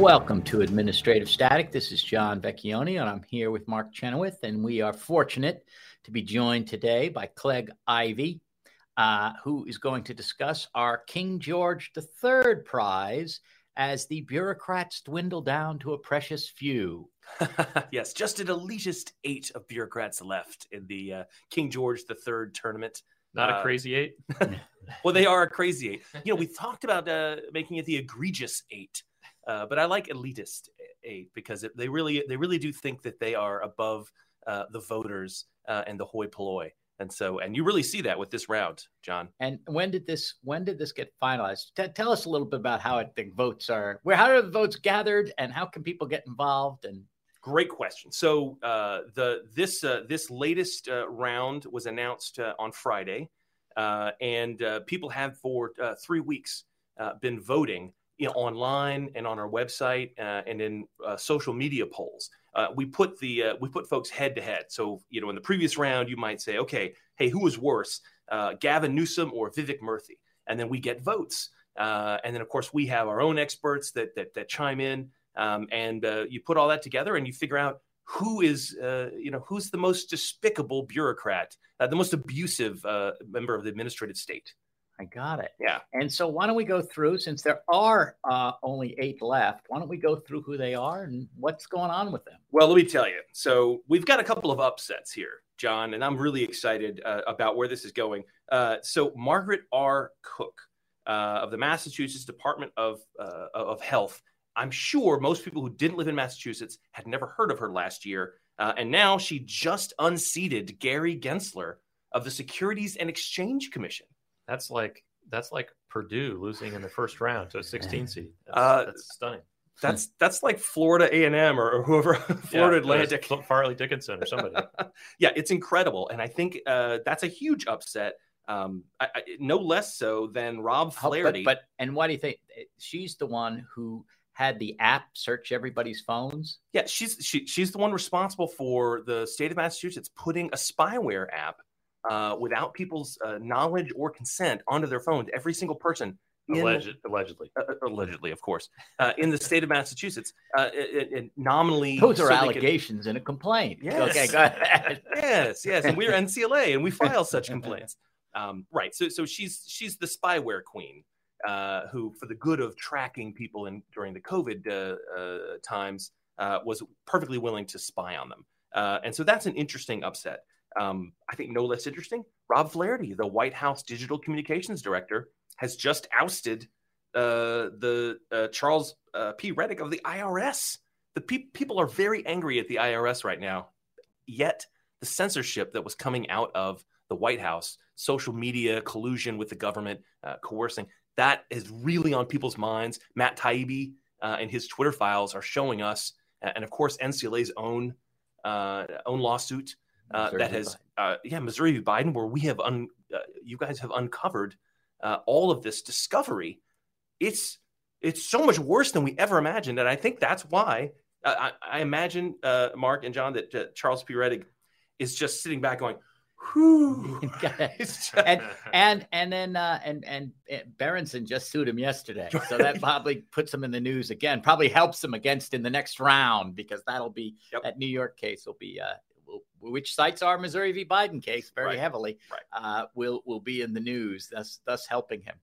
Welcome to Administrative Static. This is John Vecchione, and I'm here with Mark Chenoweth, and we are fortunate to be joined today by Clegg Ivey, uh, who is going to discuss our King George III Prize as the bureaucrats dwindle down to a precious few. yes, just an elitist eight of bureaucrats left in the uh, King George III tournament. Not Uh, a crazy eight. Well, they are a crazy eight. You know, we talked about uh, making it the egregious eight, uh, but I like elitist eight because it, they really they really do think that they are above uh, the voters uh, and the hoi polloi, and so and you really see that with this round, John. And when did this when did this get finalized? T- tell us a little bit about how it, the votes are. Where how are the votes gathered, and how can people get involved? And Great question. So uh, the this uh, this latest uh, round was announced uh, on Friday, uh, and uh, people have for uh, three weeks uh, been voting you know, online and on our website uh, and in uh, social media polls. Uh, we put the uh, we put folks head to head. So you know, in the previous round, you might say, okay, hey, who was worse, uh, Gavin Newsom or Vivek Murthy? And then we get votes. Uh, and then, of course, we have our own experts that that, that chime in, um, and you put all that together, and you figure out who is, uh, you know, who's the most despicable bureaucrat, uh, the most abusive uh, member of the administrative state. I got it. Yeah. And so why don't we go through since there are uh, only eight left? Why don't we go through who they are and what's going on with them? Well, let me tell you. So we've got a couple of upsets here, John, and I'm really excited uh, about where this is going. Uh, so Margret R. Cooke uh, of the Massachusetts Department of uh, of Health. I'm sure most people who didn't live in Massachusetts had never heard of her last year, uh, and now she just unseated Gary Gensler of the Securities and Exchange Commission. That's like that's like Purdue losing in the first round to a 16 seed. That's, Uh, that's stunning. That's that's like Florida A and M or whoever Florida Yeah, Atlantic. Fairleigh Dickinson or somebody. yeah, it's incredible, and I think uh, that's a huge upset. Um, I, I, no less so than Rob How- Flaherty. But, but and why do you think she's the one who had the app search everybody's phones? yeah, she's she, she's the one responsible for the state of Massachusetts putting a spyware app uh, without people's uh, knowledge or consent onto their phones. Every single person. Alleged, allegedly. uh, allegedly, of course, uh, in the state of Massachusetts, uh, it, it nominally. Those are so allegations in a complaint. Yes. Okay, go ahead. yes, yes, and we're NCLA and we file such complaints. Um, right. So, so she's she's the spyware queen, uh, who, for the good of tracking people in during the COVID uh, uh, times, uh, was perfectly willing to spy on them. Uh, and so that's an interesting upset. Um, I think no less interesting. Rob Flaherty, the White House digital communications director, has just ousted uh, the uh, Charles uh, P. Rettig of the IRS. The pe- people are very angry at the IRS right now. Yet the censorship that was coming out of the White House, social media collusion with the government, uh, coercing, that is really on people's minds. Matt Taibbi uh, and his Twitter files are showing us, and of course NCLA's own uh, own lawsuit uh, that has, uh, yeah, Missouri v. Biden, where we have, un- uh, you guys have uncovered uh, all of this discovery. It's it's so much worse than we ever imagined, and I think that's why uh, I, I imagine uh, Mark and John that uh, Charles P. Rettig is just sitting back going, "Whew." And and and then uh, and and Berenson just sued him yesterday, so that probably puts him in the news again. Probably helps him against in the next round because that'll be Yep. that New York case will be uh, which cites our Missouri v. Biden case very Right. heavily. Right. Uh, will will be in the news, thus thus helping him.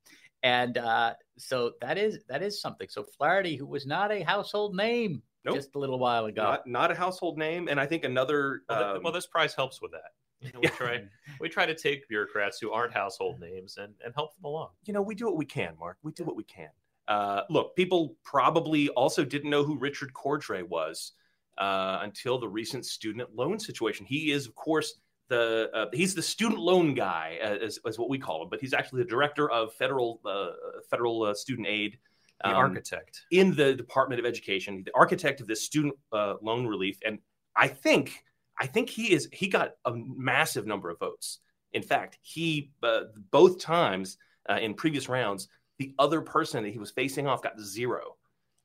And uh, so that is that is something. So Flaherty, who was not a household name Nope. just a little while ago, not, not a household name, and I think another. Well, th- um, well, this prize helps with that. You know, we Yeah. try we try to take bureaucrats who aren't household names and, and help them along. you know, we do what we can, Mark. We do what we can. Uh, look, people probably also didn't know who Richard Cordray was uh, until the recent student loan situation. He is, of course, the uh, he's the student loan guy, as, is, is what we call him, but he's actually the director of federal uh, federal uh, student aid. The um, architect. in the Department of Education, the architect of this student uh, loan relief, and I think I think he is he got a massive number of votes. In fact, he uh, both times uh, in previous rounds, the other person that he was facing off got zero,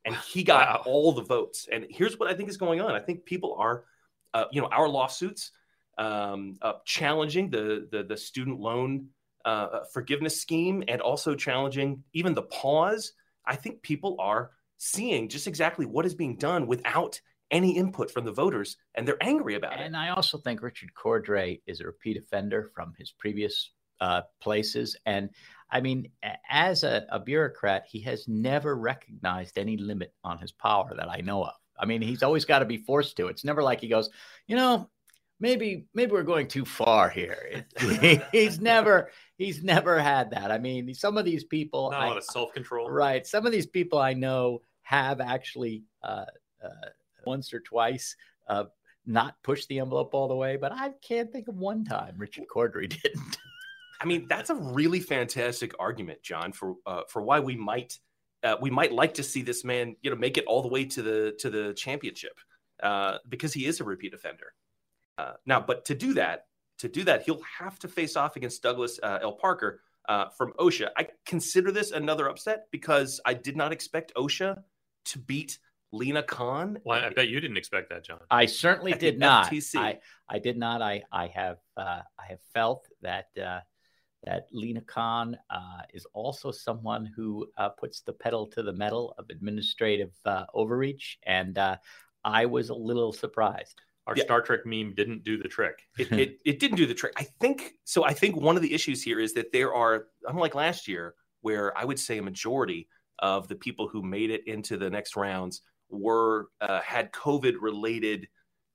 and he got Wow. all the votes. And here's what I think is going on. I think people are, uh, you know, our lawsuits um, uh, challenging the, the the student loan uh, forgiveness scheme, and also challenging even the pause. I think people are seeing just exactly what is being done without any input from the voters, and they're angry about it. And I also think Richard Cordray is a repeat offender from his previous uh, places. And I mean, as a, a bureaucrat, he has never recognized any limit on his power that I know of. I mean, he's always got to be forced to. It's never like he goes, you know, maybe maybe we're going too far here. It- he's never he's never had that. I mean, some of these people, Not a I- lot of self control. Right. Some of these people I know have actually uh, uh, once or twice uh, not pushed the envelope all the way, but I can't think of one time Richard Cordray didn't. I mean, that's a really fantastic argument, John, for uh, for why we might uh, we might like to see this man, you know, make it all the way to the to the championship uh, because he is a repeat offender. Uh, now, but to do that, to do that, he'll have to face off against Douglas uh, L. Parker uh, from OSHA. I consider this another upset because I did not expect OSHA to beat Lina Khan. Well, I bet you didn't expect that, John. I certainly did not. FTC. I, I did not. I I have uh, I have felt that uh, that Lina Khan uh, is also someone who uh, puts the pedal to the metal of administrative uh, overreach, and uh, I was a little surprised. Our Yeah. Star Trek meme didn't do the trick. it, it, it didn't do the trick. I think so. I think one of the issues here is that there are, unlike last year, where I would say a majority of the people who made it into the next rounds were uh, had COVID related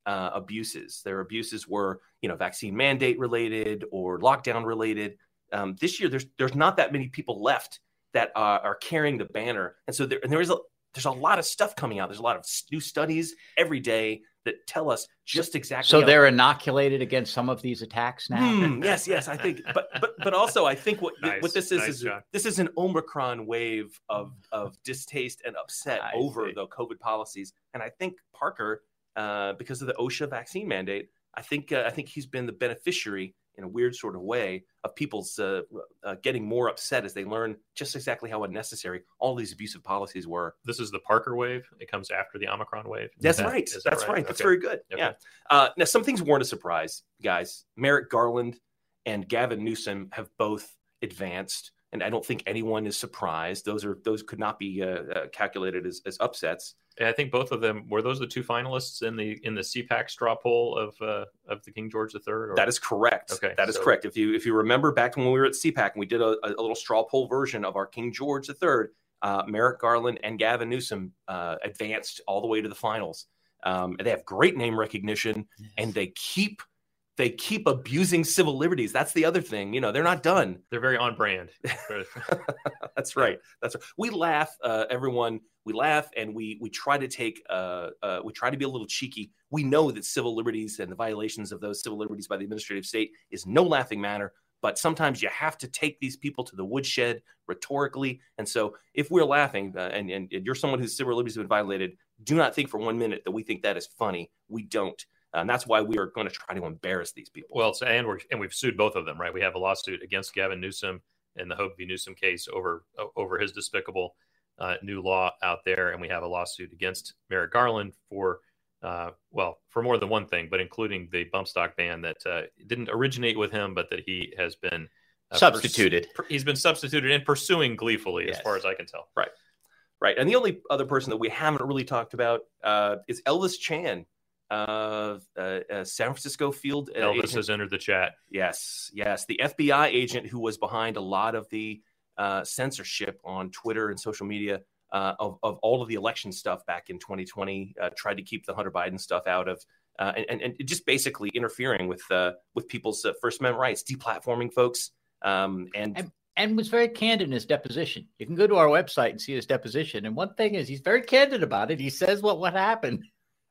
uh, abuses. Their abuses were, you know, vaccine mandate related or lockdown related. Um, this year, there's there's not that many people left that uh, are carrying the banner, and so there and there is a there's a lot of stuff coming out. There's a lot of new studies every day that tell us just exactly. So how- they're inoculated against some of these attacks now. Hmm, yes, yes, I think, but but but also I think what Nice, what this is nice, is John. this is an Omicron wave of of distaste and upset I over see. the COVID policies, and I think Parker, uh, because of the OSHA vaccine mandate, I think uh, I think he's been the beneficiary in a weird sort of way of people's uh, uh, getting more upset as they learn just exactly how unnecessary all these abusive policies were. This is the Parker wave. It comes after the Omicron wave. That's that- right. that That's right. That's Okay. very good. Okay. Yeah. Uh, now, some things weren't a surprise, guys. Merrick Garland and Gavin Newsom have both advanced, and I don't think anyone is surprised. Those are those could not be uh, uh, calculated as, as upsets. Yeah, I think both of them were those the two finalists in the in the CPAC straw poll of uh, of the King George III. Or, That is correct. Okay, that is so- correct. If you if you remember back when we were at CPAC and we did a, a little straw poll version of our King George III, uh, Merrick Garland and Gavin Newsom uh, advanced all the way to the finals. Um, they have great name recognition, and they keep they keep abusing civil liberties. That's the other thing. You know, they're not done. they're very on brand. That's right. That's right. We laugh, uh, everyone. We laugh, and we we try to take uh, uh, we try to be a little cheeky. We know that civil liberties and the violations of those civil liberties by the administrative state is no laughing matter. But sometimes you have to take these people to the woodshed rhetorically. And so, if we're laughing, uh, and, and and you're someone whose civil liberties have been violated, do not think for one minute that we think that is funny. We don't. And that's why we are going to try to embarrass these people. well, so, and we're and we've sued both of them, right? We have a lawsuit against Gavin Newsom in the Høeg v. Newsom case over over his despicable uh, new law out there, and we have a lawsuit against Merrick Garland for uh, well for more than one thing, but including the bump stock ban that uh, didn't originate with him, but that he has been uh, Substituted. pers- he's been substituted and pursuing gleefully, as far as I can tell. Right. Right. And the only other person that we haven't really talked about uh, is Elvis Chan, uh, uh, uh, San Francisco field uh, Elvis agent. has entered the chat. Yes, yes, the FBI agent who was behind a lot of the uh, censorship on Twitter and social media uh, of, of all of the election stuff back in 2020, uh, tried to keep the Hunter Biden stuff out of, uh, and, and, and just basically interfering with uh, with people's uh, First Amendment rights, deplatforming folks, um, and And- and was very candid in his deposition. You can go to our website and see his deposition. And one thing is, he's very candid about it. He says what what happened.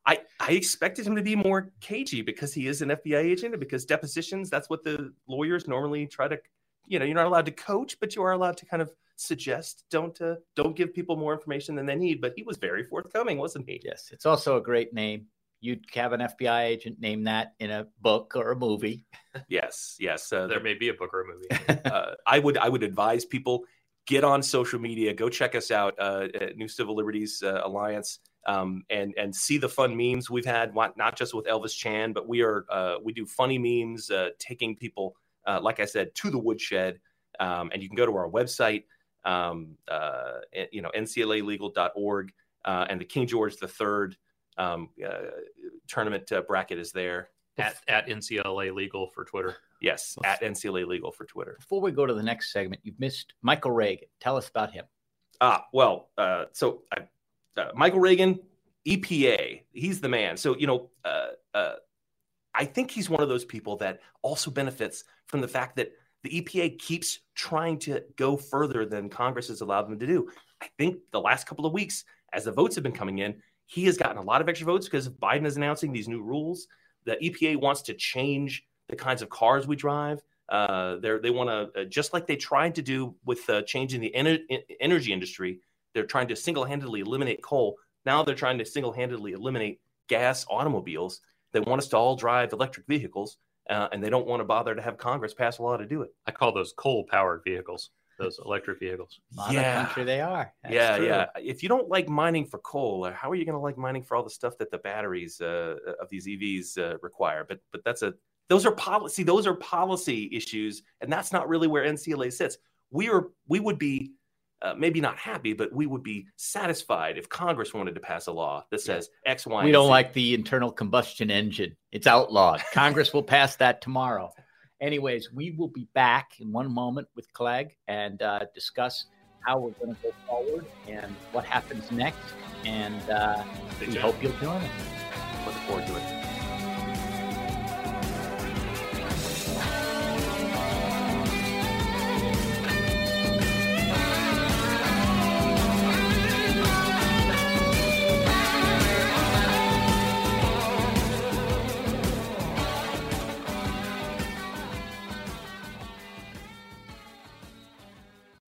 I, I expected him to be more cagey because he is an FBI agent and because depositions, that's what the lawyers normally try to, you know, you're not allowed to coach, but you are allowed to kind of suggest don't uh, don't give people more information than they need. But he was very forthcoming, wasn't he? Yes, it's also a great name. You'd have an FBI agent name that in a book or a movie. Yes, yes. Uh, there may be a book or a movie. uh, I would I would advise people get on social media, go check us out uh, at New Civil Liberties uh, Alliance um, and and see the fun memes we've had, not just with Elvis Chan, but we are uh, we do funny memes, uh, taking people, uh, like I said, to the woodshed. Um, and you can go to our website, um, uh, you know, nclalegal.org, uh, and the King George III um, uh, tournament bracket is there. At, at NCLA Legal for Twitter. Yes, at NCLA Legal for Twitter. Before we go to the next segment, you've missed Michael Regan. Tell us about him. Ah, well, so I uh, Michael Regan, EPA, he's the man. So, you know, uh, uh, I think he's one of those people that also benefits from the fact that the EPA keeps trying to go further than Congress has allowed them to do. I think the last couple of weeks, as the votes have been coming in, he has gotten a lot of extra votes because Biden is announcing these new rules. The EPA wants to change the kinds of cars we drive. Uh, they want to, uh, just like they tried to do with uh, changing the ener- energy industry, they're trying to single handedly eliminate coal. Now they're trying to single handedly eliminate gas automobiles. They want us to all drive electric vehicles, uh, and they don't want to bother to have Congress pass a law to do it. I call those coal powered vehicles, those electric vehicles. yeah. country they are. That's yeah, true. yeah. If you don't like mining for coal, uh, how are you going to like mining for all the stuff that the batteries uh, of these EVs uh, require? But but that's a those are policy those are policy issues, and that's not really where NCLA sits. We are we would be uh, maybe not happy, but we would be satisfied if Congress wanted to pass a law that says X, Y. We don't like the internal combustion engine; it's outlawed. Congress will pass that tomorrow. Anyways, we will be back in one moment with Clegg and uh, discuss how we're going to go forward and what happens next. And uh, we hope you'll join us. Looking forward to it.